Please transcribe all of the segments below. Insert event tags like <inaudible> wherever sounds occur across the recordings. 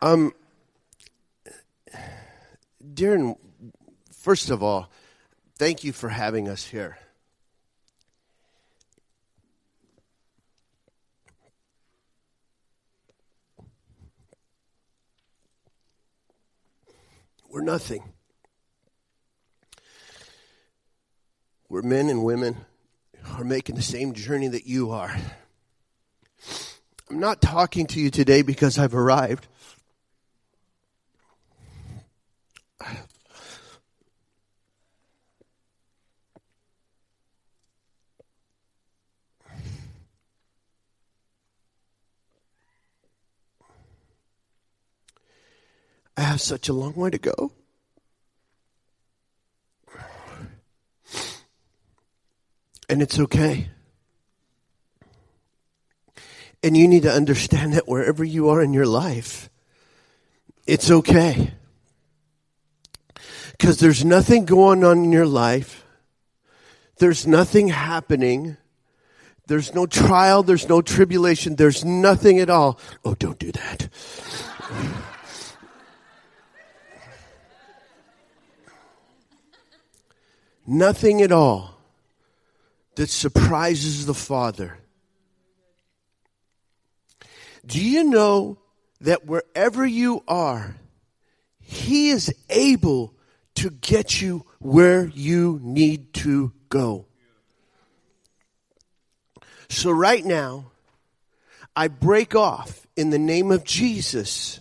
Um, Darren, first of all, thank you for having us here. We're nothing. We're men and women who are making the same journey that you are. I'm not talking to you today because I've arrived. I have such a long way to go. And it's okay. And you need to understand that wherever you are in your life, it's okay. Because there's nothing going on in your life. There's nothing happening. There's no trial. There's no tribulation. There's nothing at all. Oh, don't do that. Nothing at all that surprises the Father. Do you know that wherever you are, He is able to get you where you need to go? So, right now, I break off in the name of Jesus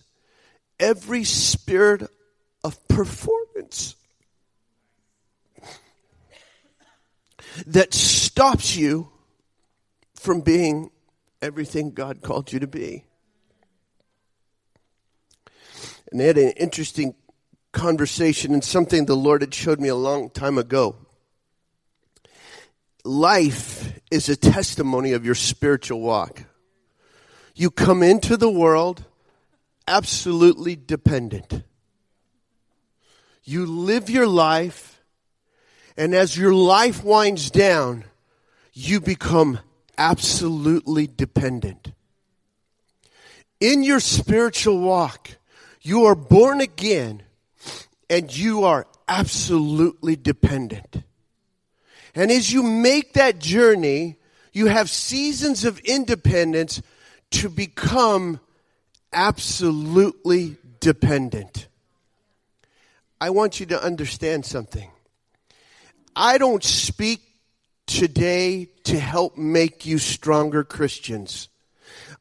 every spirit of performance that stops you from being everything God called you to be. And they had an interesting conversation and something the Lord had showed me a long time ago. Life is a testimony of your spiritual walk. You come into the world absolutely dependent. You live your life and as your life winds down, you become absolutely dependent. In your spiritual walk, you are born again and you are absolutely dependent. And as you make that journey, you have seasons of independence to become absolutely dependent. I want you to understand something. I don't speak today to help make you stronger Christians.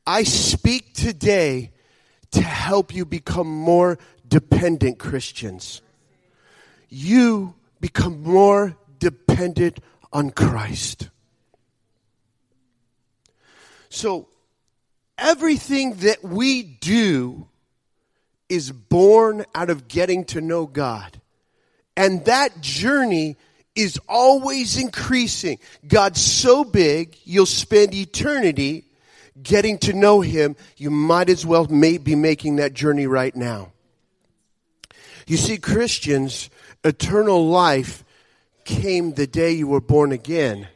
I speak today to help you become more dependent Christians. You become more dependent on Christ. So, everything that we do is born out of getting to know God. And that journey is always increasing. God's so big, you'll spend eternity getting to know Him. You might as well may be making that journey right now. You see, Christians, eternal life came the day you were born again,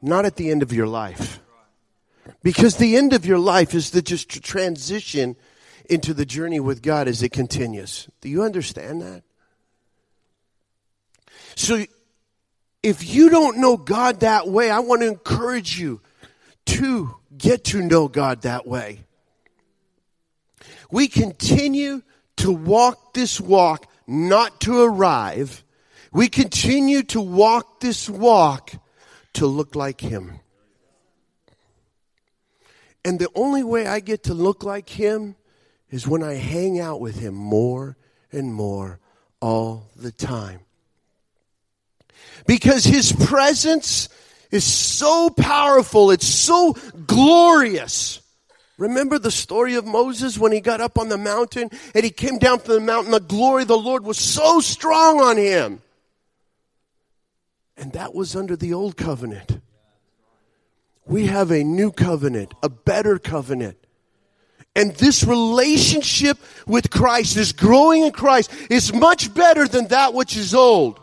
not at the end of your life. Because the end of your life is the just transition into the journey with God as it continues. Do you understand that? So if you don't know God that way, I want to encourage you to get to know God that way. We continue to walk this walk not to arrive. We continue to walk this walk to look like Him. And the only way I get to look like Him is when I hang out with Him more and more all the time because his presence is so powerful. It's so glorious. Remember the story of Moses when he got up on the mountain and he came down from the mountain. The glory of the Lord was so strong on him. And that was under the old covenant. We have a new covenant, a better covenant. And this relationship with Christ, this growing in Christ, is much better than that which is old.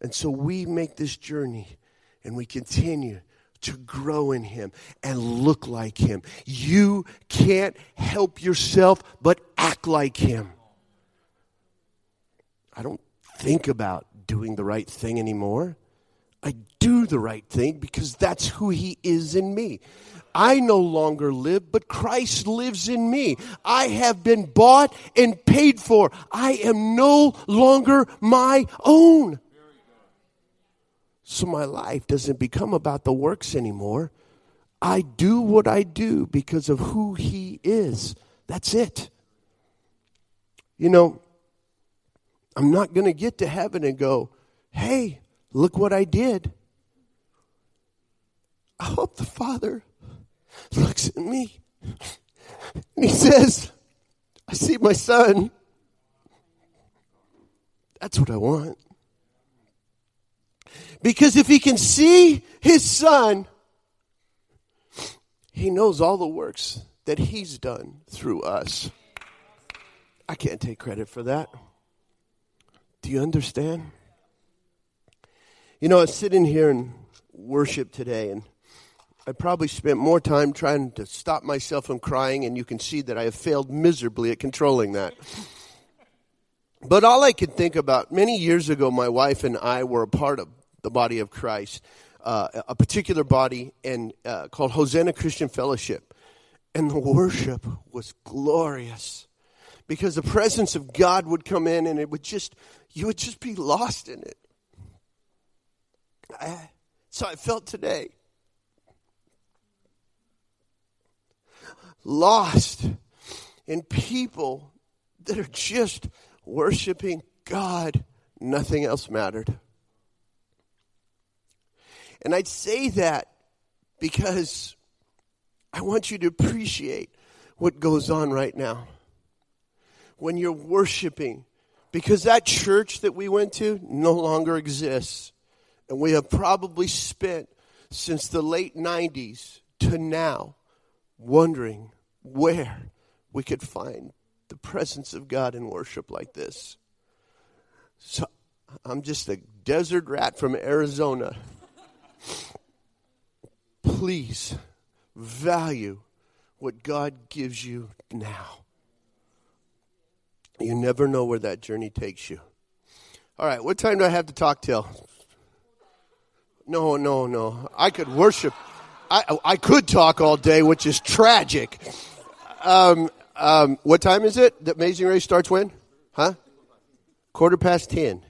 And so we make this journey and we continue to grow in Him and look like Him. You can't help yourself but act like Him. I don't think about doing the right thing anymore. I do the right thing because that's who He is in me. I no longer live, but Christ lives in me. I have been bought and paid for. I am no longer my own. So my life doesn't become about the works anymore. I do what I do because of who He is. That's it. You know, I'm not going to get to heaven and go, hey, look what I did. I hope the Father looks at me and he says, I see my son. That's what I want. Because if he can see his son, he knows all the works that he's done through us. I can't take credit for that. Do you understand? You know, I was sitting here in worship today, and I probably spent more time trying to stop myself from crying, and you can see that I have failed miserably at controlling that. But all I could think about, many years ago, my wife and I were a part of the body of Christ, uh, a particular body and uh, called Hosanna Christian Fellowship. And the worship was glorious because the presence of God would come in and it would just, you would just be lost in it. I, so I felt today. Lost in people that are just worshiping God. Nothing else mattered. And I'd say that because I want you to appreciate what goes on right now when you're worshiping because that church that we went to no longer exists. And we have probably spent since the late 90s to now wondering where we could find the presence of God in worship like this. So I'm just a desert rat from Arizona. Please value what God gives you now. You never know where that journey takes you. All right, what time do I have to talk till? No, no, no. I could worship. I, I could talk all day, which is tragic. Um, um, what time is it? The Amazing Race starts when? Huh? Quarter past ten.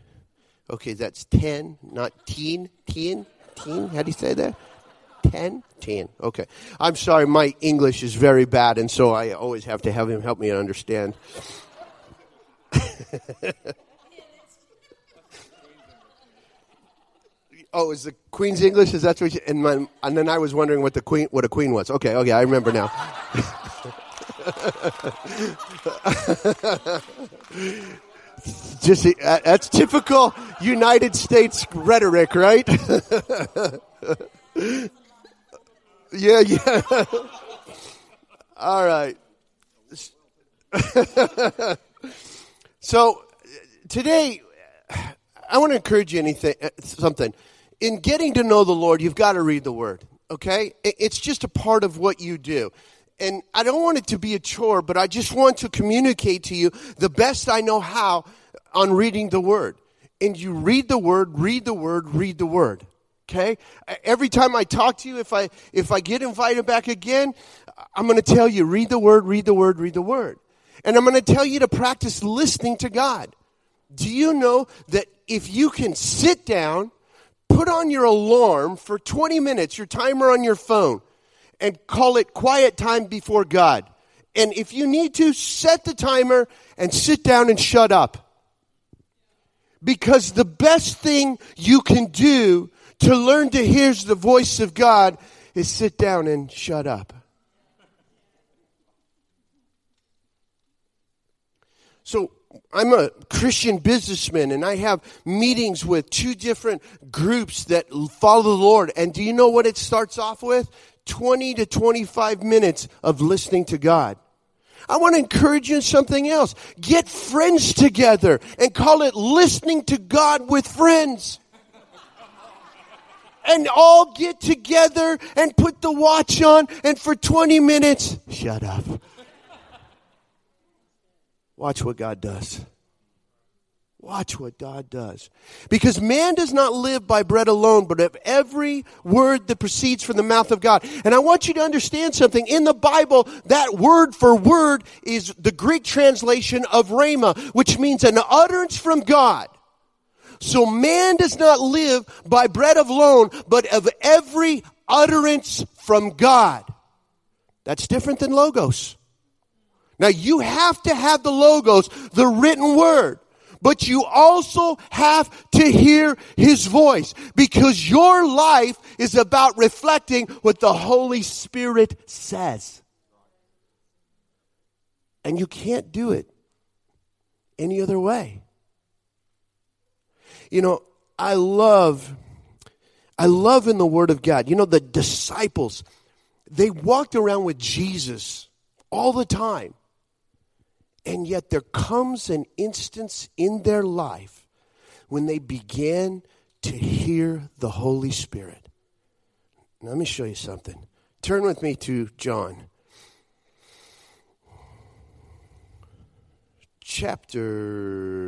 Okay, that's ten, not teen. Teen? Teen? How do you say that? Ten? Ten. Okay. I'm sorry, my English is very bad, and so I always have to have him help me understand. <laughs> oh, is the Queen's English? Is that what? You, and, my, and then I was wondering what the Queen, what a Queen was. Okay, okay, I remember now. <laughs> Just uh, that's typical United States rhetoric, right? <laughs> yeah, yeah. All right. <laughs> So today, I want to encourage you anything, uh, something. In getting to know the Lord, you've got to read the Word. Okay, it's just a part of what you do. And I don't want it to be a chore, but I just want to communicate to you the best I know how on reading the Word. And you read the Word, read the Word, read the Word. Okay? Every time I talk to you, if I if I get invited back again, I'm going to tell you read the Word, read the Word, read the Word. And I'm going to tell you to practice listening to God. Do you know that if you can sit down, put on your alarm for 20 minutes, your timer on your phone, and call it quiet time before God? And if you need to, set the timer and sit down and shut up. Because the best thing you can do to learn to hear the voice of God is sit down and shut up. So I'm a Christian businessman and I have meetings with two different groups that follow the Lord. And do you know what it starts off with? 20 to 25 minutes of listening to God. I want to encourage you in something else. Get friends together and call it listening to God with friends. and all get together and put the watch on and for 20 minutes, shut up. Watch what God does. Watch what God does. Because man does not live by bread alone, but of every word that proceeds from the mouth of God. And I want you to understand something. In the Bible, that word for word is the Greek translation of rhema, which means an utterance from God. So man does not live by bread alone, but of every utterance from God. That's different than logos. Now you have to have the logos, the written word but you also have to hear his voice because your life is about reflecting what the Holy Spirit says. And you can't do it any other way. You know, I love I love in the word of God. You know the disciples they walked around with Jesus all the time. And yet there comes an instance in their life when they began to hear the Holy Spirit. Let me show you something. Turn with me to John. Chapter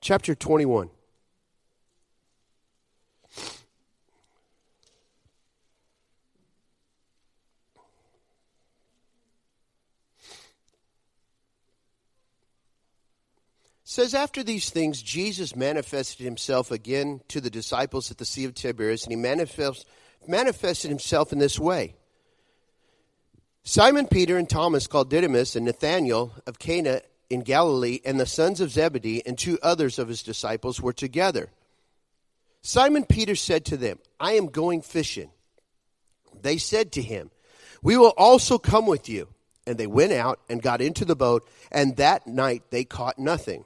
chapter 21. Says after these things jesus manifested himself again to the disciples at the sea of tiberias and he manifest, manifested himself in this way. Simon peter and thomas called didymus and nathanael of cana in galilee and the sons of zebedee and two others of his disciples were together. Simon peter said to them i am going fishing they said to him we will also come with you and they went out and got into the boat and that night they caught nothing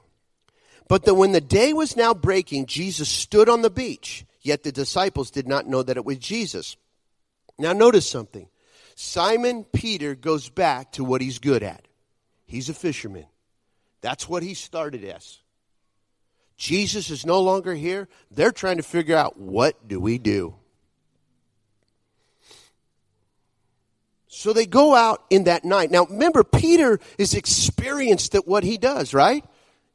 but that when the day was now breaking, Jesus stood on the beach, yet the disciples did not know that it was Jesus. Now, notice something. Simon Peter goes back to what he's good at. He's a fisherman. That's what he started as. Jesus is no longer here. They're trying to figure out what do we do? So they go out in that night. Now, remember, Peter is experienced at what he does, right?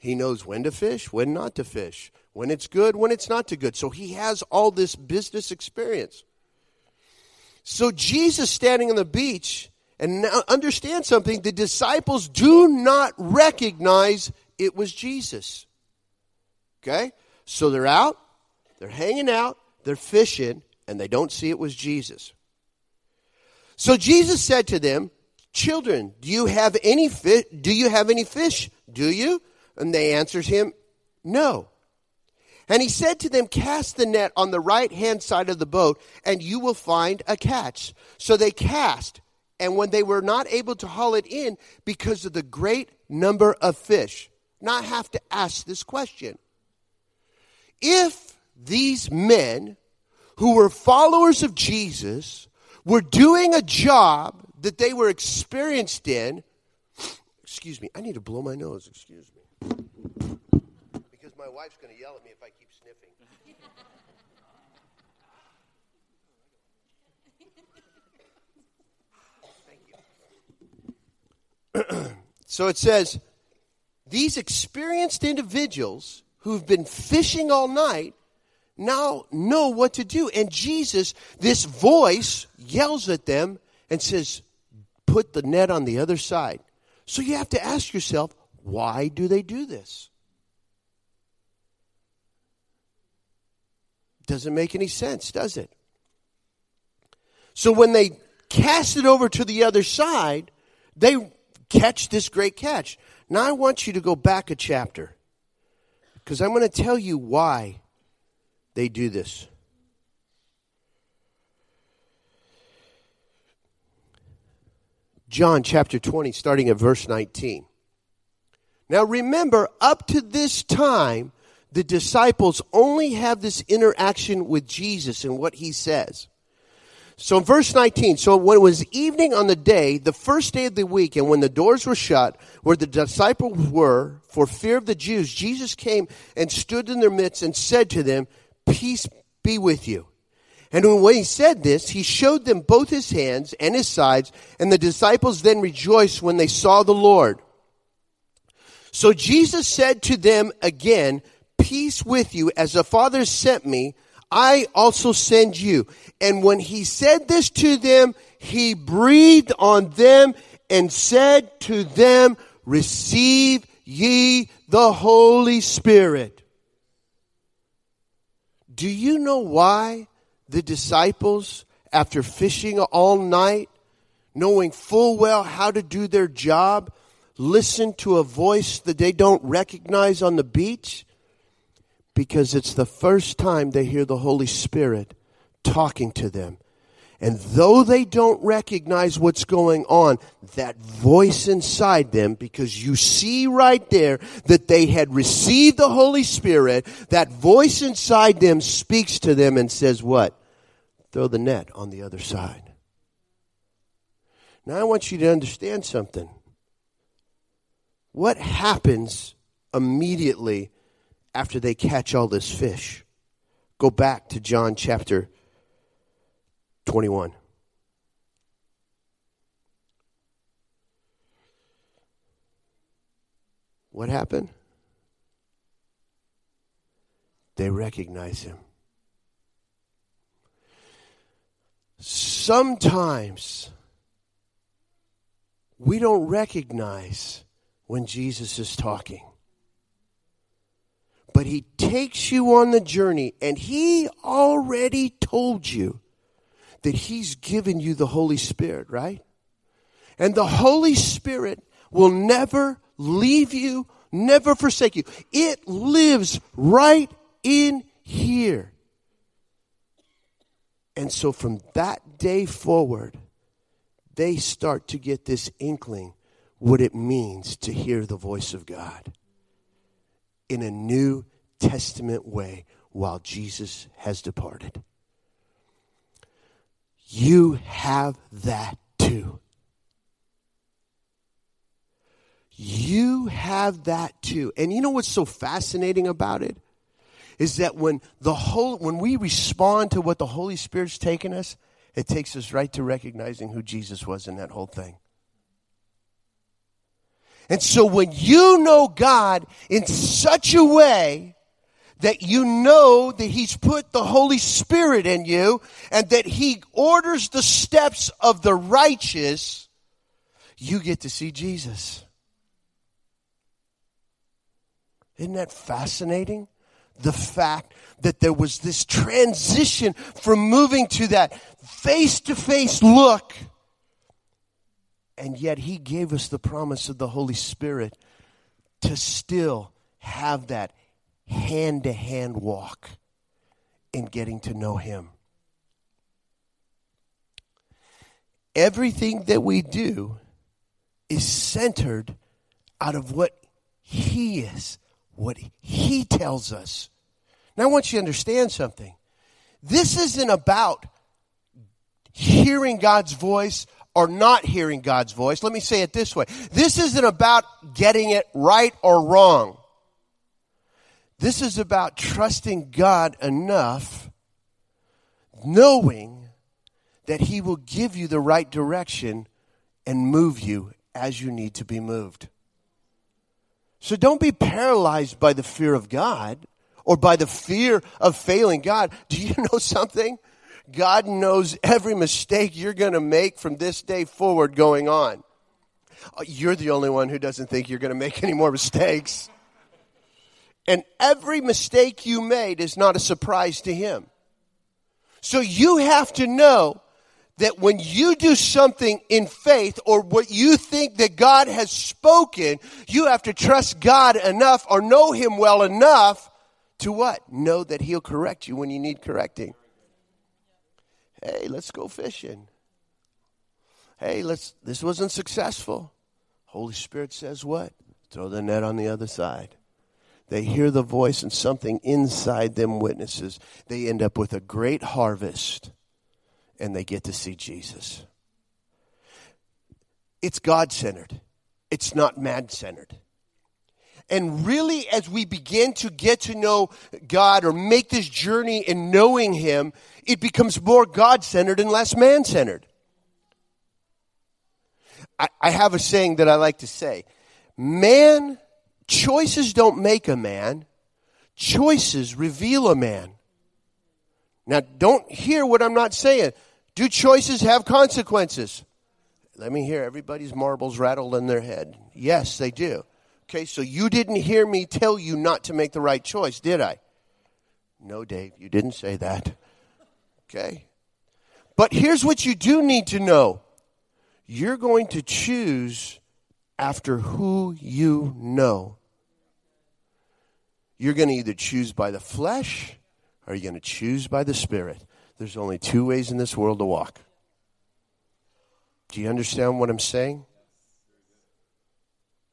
He knows when to fish, when not to fish, when it's good, when it's not too good. So he has all this business experience. So Jesus standing on the beach, and now understand something, the disciples do not recognize it was Jesus. Okay? So they're out, they're hanging out, they're fishing, and they don't see it was Jesus. So Jesus said to them, Children, do you have any fish? Do you have any fish? Do you? And they answered him, No. And he said to them, Cast the net on the right hand side of the boat, and you will find a catch. So they cast, and when they were not able to haul it in because of the great number of fish, now I have to ask this question. If these men who were followers of Jesus were doing a job that they were experienced in, excuse me, I need to blow my nose, excuse me. Because my wife's going to yell at me if I keep sniffing. Thank you. <clears throat> so it says, these experienced individuals who've been fishing all night now know what to do. And Jesus, this voice, yells at them and says, Put the net on the other side. So you have to ask yourself, why do they do this? Doesn't make any sense, does it? So when they cast it over to the other side, they catch this great catch. Now I want you to go back a chapter because I'm going to tell you why they do this. John chapter 20, starting at verse 19. Now remember, up to this time, the disciples only have this interaction with Jesus and what he says. So in verse 19, so when it was evening on the day, the first day of the week, and when the doors were shut, where the disciples were for fear of the Jews, Jesus came and stood in their midst and said to them, Peace be with you. And when he said this, he showed them both his hands and his sides, and the disciples then rejoiced when they saw the Lord. So Jesus said to them again, Peace with you, as the Father sent me, I also send you. And when he said this to them, he breathed on them and said to them, Receive ye the Holy Spirit. Do you know why the disciples, after fishing all night, knowing full well how to do their job, listen to a voice that they don't recognize on the beach? Because it's the first time they hear the Holy Spirit talking to them. And though they don't recognize what's going on, that voice inside them, because you see right there that they had received the Holy Spirit, that voice inside them speaks to them and says, What? Throw the net on the other side. Now I want you to understand something. What happens immediately after they catch all this fish? Go back to John chapter 21. What happened? They recognize him. Sometimes we don't recognize when Jesus is talking. But he takes you on the journey, and he already told you that He's given you the Holy Spirit, right? And the Holy Spirit will never leave you, never forsake you. It lives right in here. And so from that day forward, they start to get this inkling what it means to hear the voice of God in a New Testament way while Jesus has departed. You have that too. You have that too. And you know what's so fascinating about it? Is that when the whole when we respond to what the Holy Spirit's taken us, it takes us right to recognizing who Jesus was in that whole thing. And so when you know God in such a way that you know that He's put the Holy Spirit in you and that He orders the steps of the righteous, you get to see Jesus. Isn't that fascinating? The fact that there was this transition from moving to that face to face look. And yet, He gave us the promise of the Holy Spirit to still have that hand to hand walk in getting to know Him. Everything that we do is centered out of what He is, what He tells us. Now, I want you to understand something. This isn't about hearing God's voice or not hearing God's voice. Let me say it this way. This isn't about getting it right or wrong. This is about trusting God enough, knowing that He will give you the right direction and move you as you need to be moved. So don't be paralyzed by the fear of God or by the fear of failing God. Do you <laughs> know something? God knows every mistake you're going to make from this day forward going on. Uh, you're the only one who doesn't think you're going to make <laughs> any more mistakes. And every mistake you made is not a surprise to him. So you have to know that when you do something in faith or what you think that God has spoken, you have to trust God enough or know him well enough to what? Know that he'll correct you when you need correcting. Hey, let's go fishing. Hey, let's this wasn't successful. Holy Spirit says what? Throw the net on the other side. They hear the voice, and something inside them witnesses. They end up with a great harvest, and they get to see Jesus. It's God centered, it's not man centered. And really, as we begin to get to know God or make this journey in knowing Him, it becomes more God centered and less man centered. I, I, have a saying that I like to say man, choices don't make a man, choices reveal a man. Now, don't hear what I'm not saying. Do choices have consequences? Let me hear everybody's marbles rattled in their head. Yes, they do. Okay, so you didn't hear me tell you not to make the right choice, did I? No, Dave, you didn't say that. Okay? But here's what you do need to know you're going to choose after who you know. You're going to either choose by the flesh or you're going to choose by the Spirit. There's only two ways in this world to walk. Do you understand what I'm saying?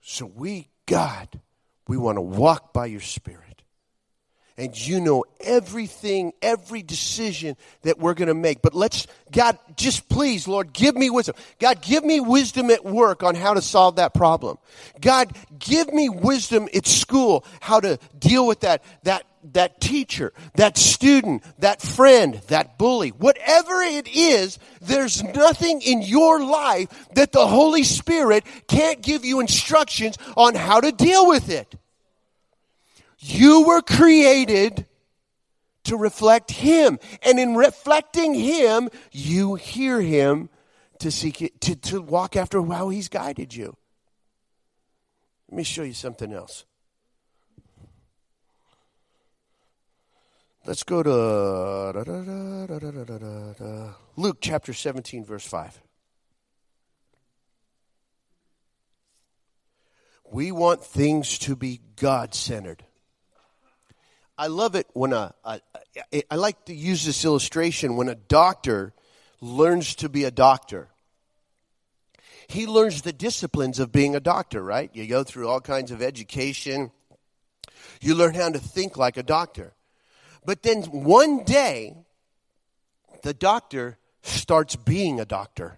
So we, God, we want to walk by your Spirit. And you know everything, every decision that we're going to make. But let's, God, just please, Lord, give me wisdom. God, give me wisdom at work on how to solve that problem. God, give me wisdom at school, how to deal with that, that that teacher, that student, that friend, that bully, whatever it is, there's nothing in your life that the Holy Spirit can't give you instructions on how to deal with it. You were created to reflect Him. And in reflecting Him, you hear Him to seek it, to, to walk after how He's guided you. Let me show you something else. Let's go to Luke chapter 17, verse 5. We want things to be God centered. I love it when a, a, a, I like to use this illustration when a doctor learns to be a doctor. He learns the disciplines of being a doctor, right? You go through all kinds of education. You learn how to think like a doctor. But then one day, the doctor starts being a doctor.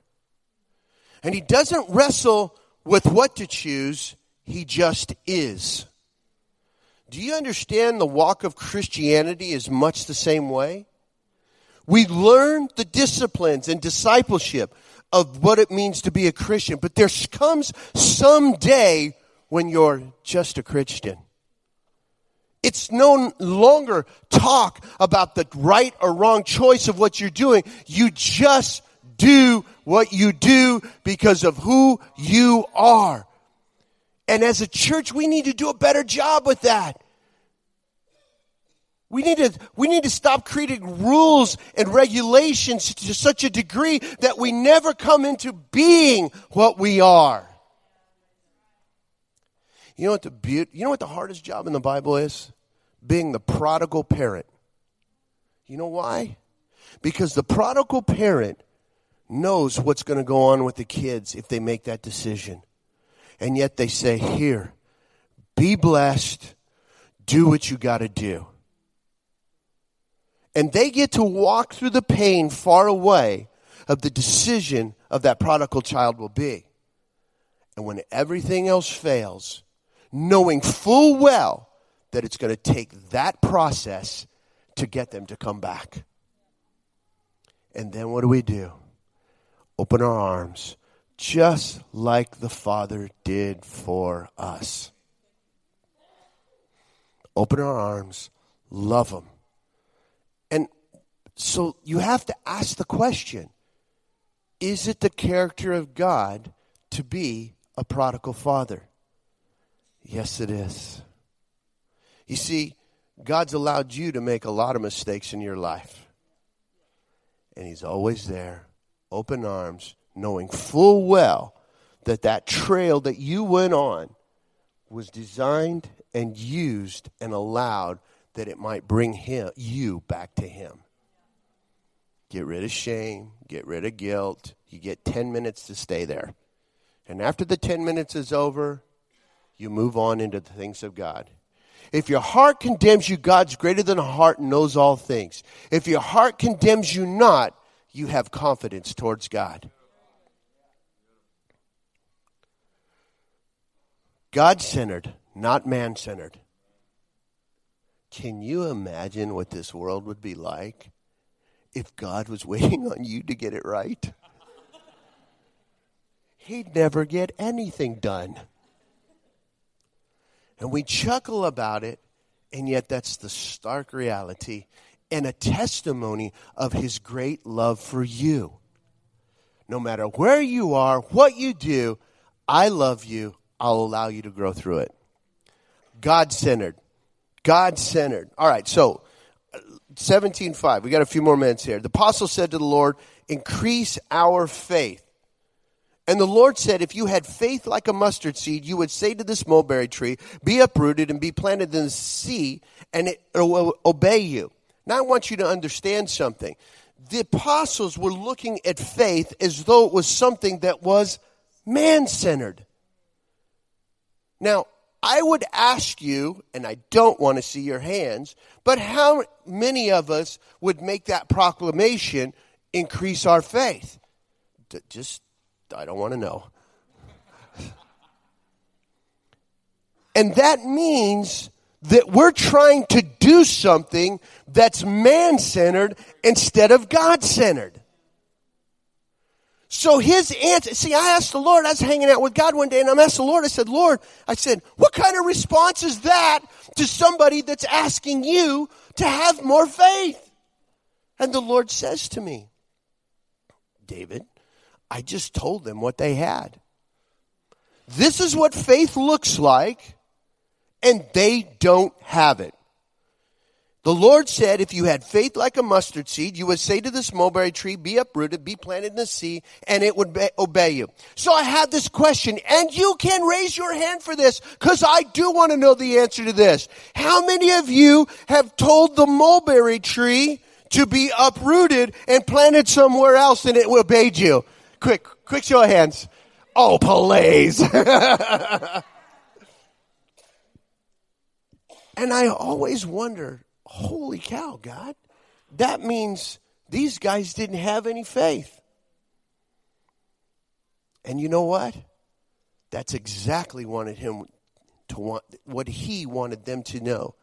And he doesn't wrestle with what to choose, he just is. Do you understand the walk of Christianity is much the same way? We learn the disciplines and discipleship of what it means to be a Christian, but there comes some day when you're just a Christian. It's no longer talk about the right or wrong choice of what you're doing. You just do what you do because of who you are. And as a church, we need to do a better job with that. We need to, we need to stop creating rules and regulations to such a degree that we never come into being what we are. You know what the be- you know what the hardest job in the Bible is? Being the prodigal parent. You know why? Because the prodigal parent knows what's going to go on with the kids if they make that decision. And yet they say, "Here, be blessed. Do what you got to do." And they get to walk through the pain far away of the decision of that prodigal child will be. And when everything else fails, knowing full well that it's going to take that process to get them to come back. And then what do we do? Open our arms, just like the Father did for us. Open our arms, love them. So you have to ask the question is it the character of God to be a prodigal father? Yes, it is. You see, God's allowed you to make a lot of mistakes in your life. And He's always there, open arms, knowing full well that that trail that you went on was designed and used and allowed that it might bring him you back to him. Get rid of shame, get rid of guilt. You get 10 minutes to stay there. And after the 10 minutes is over, you move on into the things of God. If your heart condemns you, God's greater than a heart and knows all things. If your heart condemns you not, you have confidence towards God. God centered, not man centered. Can you imagine what this world would be like if God was <laughs> waiting on you to get it right? He'd never get anything done. And we chuckle about it, and yet that's the stark reality and a testimony of His great love for you. No matter where you are, what you do, I love you. I'll allow you to grow through it. God centered. God centered. All right, so 17.5. We got a few more minutes here. The apostle said to the Lord, Increase our faith. And the Lord said, If you had faith like a mustard seed, you would say to this mulberry tree, Be uprooted and be planted in the sea, and it will obey you. Now I want you to understand something. The apostles were looking at faith as though it was something that was man centered. Now, I would ask you, and I don't want to see your hands, but how many of us would make that proclamation increase our faith? Just, I don't want to know. and that means that we're trying to do something that's man centered instead of God centered. So his answer, see, I asked the Lord, I was hanging out with God one day and I asked the Lord, I said, Lord, I said, what kind of response is that to somebody that's asking you to have more faith? And the Lord says to me, David, I just told them what they had. This is what faith looks like, and they don't have it. The Lord said, if you had faith like a mustard seed, you would say to this mulberry tree, be uprooted, be planted in the sea, and it would be- obey you. So I have this question, and you can raise your hand for this, because I do want to know the answer to this. How many of you have told the mulberry tree to be uprooted and planted somewhere else and it obeyed you? Quick, quick show of hands. Oh, please. <laughs> and I always wonder, holy cow, God, that means these guys didn't have any faith. And you know what? That's exactly wanted him to want what he wanted them to know.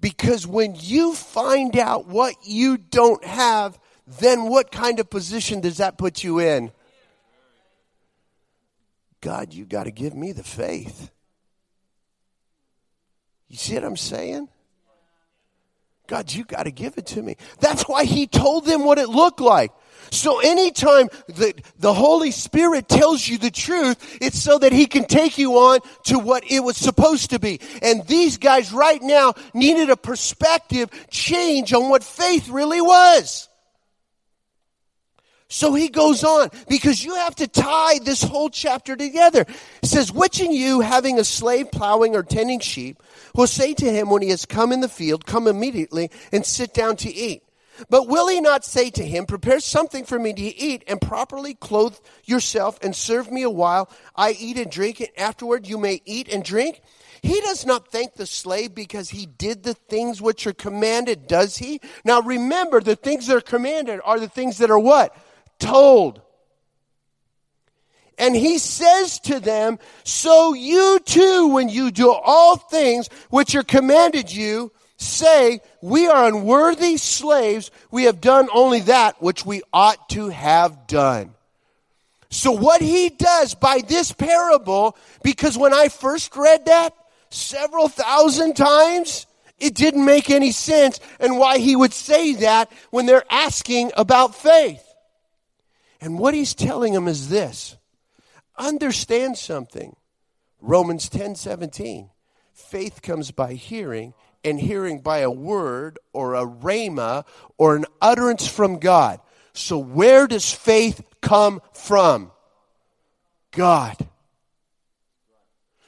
Because when you find out what you don't have, then what kind of position does that put you in? God, you got to give me the faith. You see what I'm saying? God, you got to give it to me. That's why he told them what it looked like. So anytime the, the Holy Spirit tells you the truth, it's so that he can take you on to what it was supposed to be. And these guys right now needed a perspective change on what faith really was. So he goes on because you have to tie this whole chapter together. It says, which in you having a slave plowing or tending sheep will say to him when he has come in the field, come immediately and sit down to eat. But will he not say to him, prepare something for me to eat and properly clothe yourself and serve me a while I eat and drink and afterward you may eat and drink? He does not thank the slave because he did the things which are commanded, does he? Now remember, the things that are commanded are the things that are what? told. And he says to them, So you too, when you do all things which are commanded you, say, We are unworthy slaves. We have done only that which we ought to have done. So, what he does by this parable, because when I first read that several thousand times, it didn't make any sense and why he would say that when they're asking about faith. And what he's telling them is this understand something. Romans 10 17. Faith comes by hearing, and hearing by a word or a rhema or an utterance from God. So, where does faith come from? God.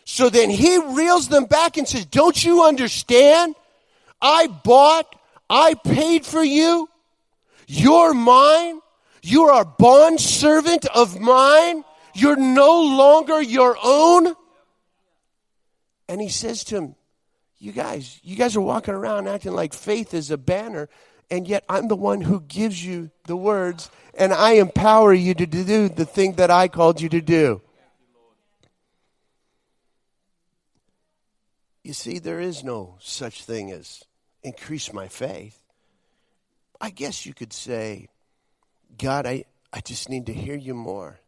So then he reels them back and says, Don't you understand? I bought, I paid for you, you're mine. You are a bond servant of mine. You're no longer your own. And he says to him, You guys, you guys are walking around acting like faith is a banner, and yet I'm the one who gives you the words, and I empower you to do the thing that I called you to do. You see, there is no such thing as increase my faith. I guess you could say, God, I, I just need to hear you more.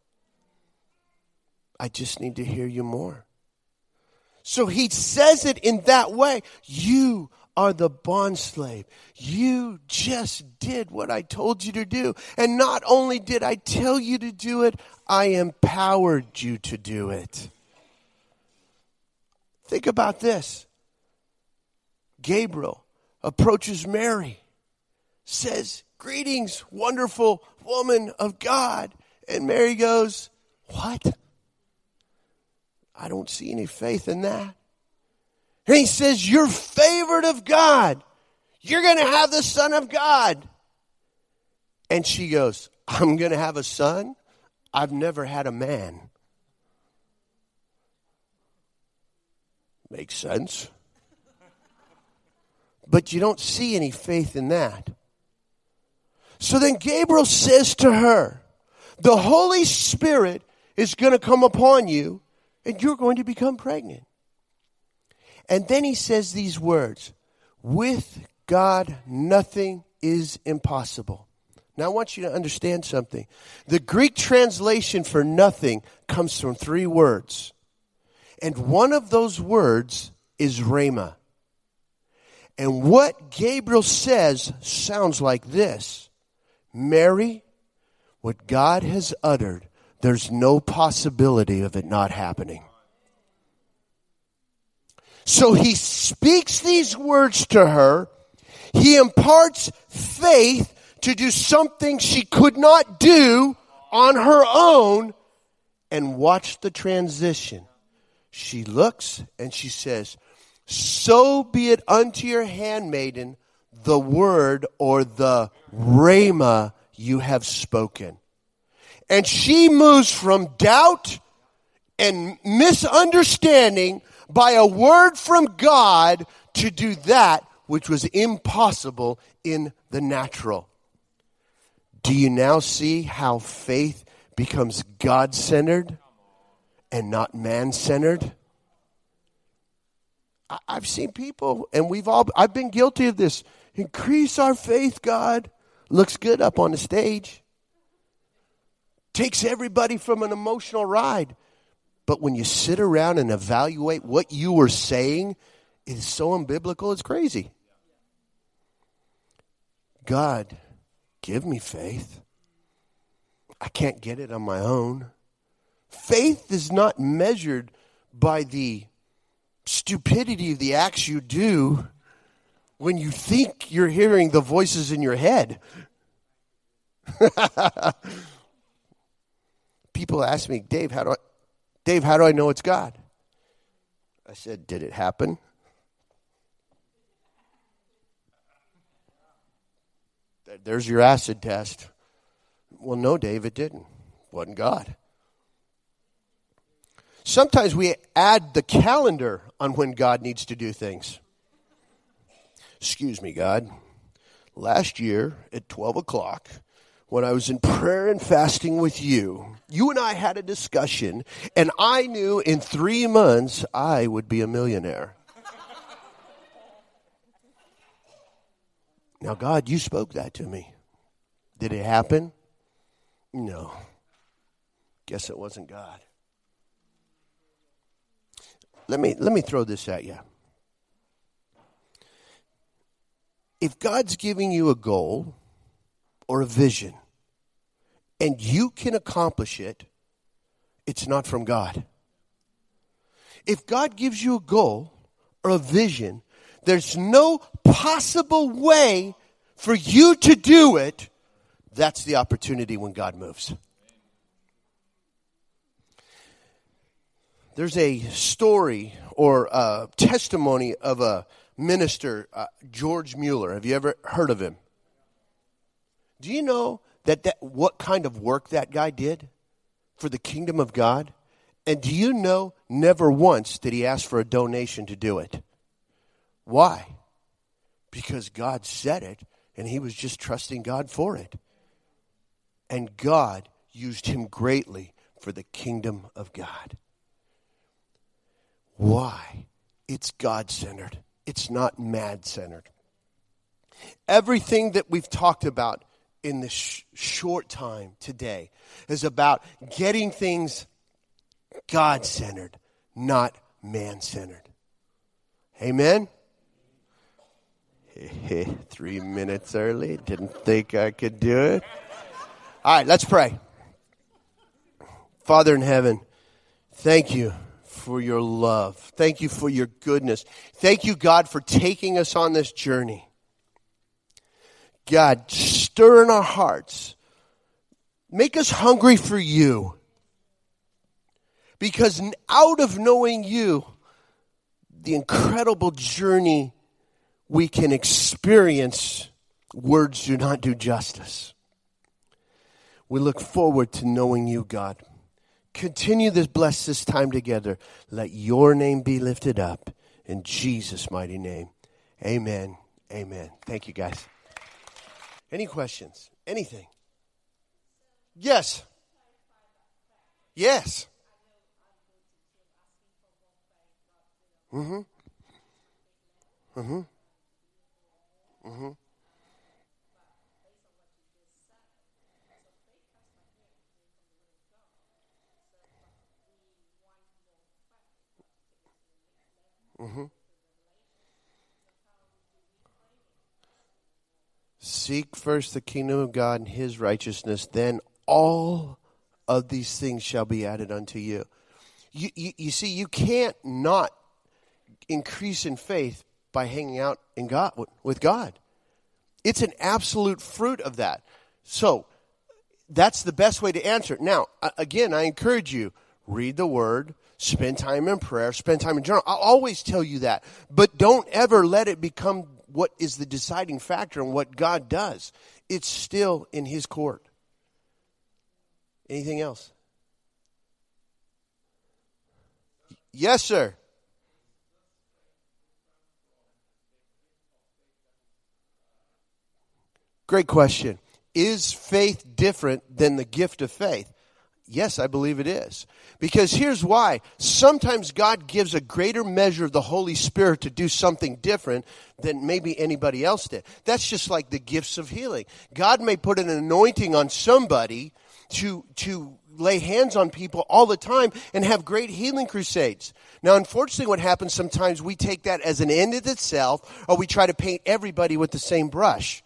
I just need to hear you more. So he says it in that way. You are the bond slave. You just did what I told you to do. And not only did I tell you to do it, I empowered you to do it. Think about this. Gabriel approaches Mary, says, Greetings, wonderful woman of God. And Mary goes, What? I don't see any faith in that. And he says, You're favored of God. You're going to have the Son of God. And she goes, I'm going to have a son? I've never had a man. Makes sense. But you don't see any faith in that. So then Gabriel says to her, The Holy Spirit is going to come upon you and you're going to become pregnant. And then he says these words With God, nothing is impossible. Now, I want you to understand something. The Greek translation for nothing comes from three words. And one of those words is rhema. And what Gabriel says sounds like this Mary, what God has uttered, there's no possibility of it not happening. So he speaks these words to her. He imparts faith to do something she could not do on her own. And watch the transition. She looks and she says, So be it unto your handmaiden the word or the rhema you have spoken. And she moves from doubt and misunderstanding by a word from God to do that which was impossible in the natural. Do you now see how faith becomes God centered and not man centered? I've seen people, and we've all, I've been guilty of this. Increase our faith, God. Looks good up on the stage. Takes everybody from an emotional ride. But when you sit around and evaluate what you were saying, it is so unbiblical, it's crazy. God, give me faith. I can't get it on my own. Faith is not measured by the stupidity of the acts you do when you think you're hearing the voices in your head. <laughs> People ask me, Dave, how do I Dave, how do I know it's God? I said, Did it happen? There's your acid test. Well, no, Dave, it didn't. Wasn't God. Sometimes we add the calendar on when God needs to do things. Excuse me, God. Last year at 12 o'clock, when I was in prayer and fasting with you, you and I had a discussion, and I knew in three months I would be a millionaire. now, God, you spoke that to me. Did it happen? No. Guess it wasn't God. Let me, let me throw this at you. If God's giving you a goal or a vision and you can accomplish it, it's not from God. If God gives you a goal or a vision, there's no possible way for you to do it. That's the opportunity when God moves. There's a story or a testimony of a minister, uh, George Mueller. Have you ever heard of him? Do you know that, that what kind of work that guy did for the kingdom of God? And do you know never once did he ask for a donation to do it? Why? Because God said it and he was just trusting God for it. And God used him greatly for the kingdom of God. Why? it's God centered, it's not mad centered. Everything that we've talked about in this sh- short time today is about getting things God centered, not man centered. Amen? Hey, <laughs> Three minutes early. Didn't think I could do it. All right, let's pray. Father in heaven, thank you for your love. Thank you for your goodness. Thank you, God, for taking us on this journey. God, stir in our hearts. Make us hungry for you. Because out of knowing you, the incredible journey we can experience, words do not do justice. We look forward to knowing you, God. Continue this bless this time together. Let your name be lifted up in Jesus' mighty name. Amen. Amen. Thank you, guys. Any questions? Anything? Yes. Yes. Mm-hmm. Mm-hmm. Mm-hmm. Mm-hmm. Seek first the kingdom of God and his righteousness, then all of these things shall be added unto you. You, you, you see, you can't not increase in faith by hanging out in God with God. It's an absolute fruit of that. So that's the best way to answer it. Now, again, I encourage you read the word, spend time in prayer, spend time in journal. I'll always tell you that, but don't ever let it become what is the deciding factor in what God does. It's still in His court. Anything else? Yes, sir. Great question. Is faith different than the gift of faith? Yes, I believe it is. Because here's why. Sometimes God gives a greater measure of the Holy Spirit to do something different than maybe anybody else did. That's just like the gifts of healing. God may put an anointing on somebody to, to lay hands on people all the time and have great healing crusades. Now, unfortunately, what happens sometimes we take that as an end in itself or we try to paint everybody with the same brush.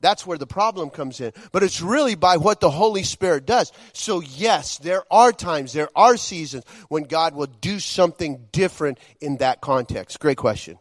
That's where the problem comes in. But it's really by what the Holy Spirit does. So yes, there are times, there are seasons when God will do something different in that context. Great question.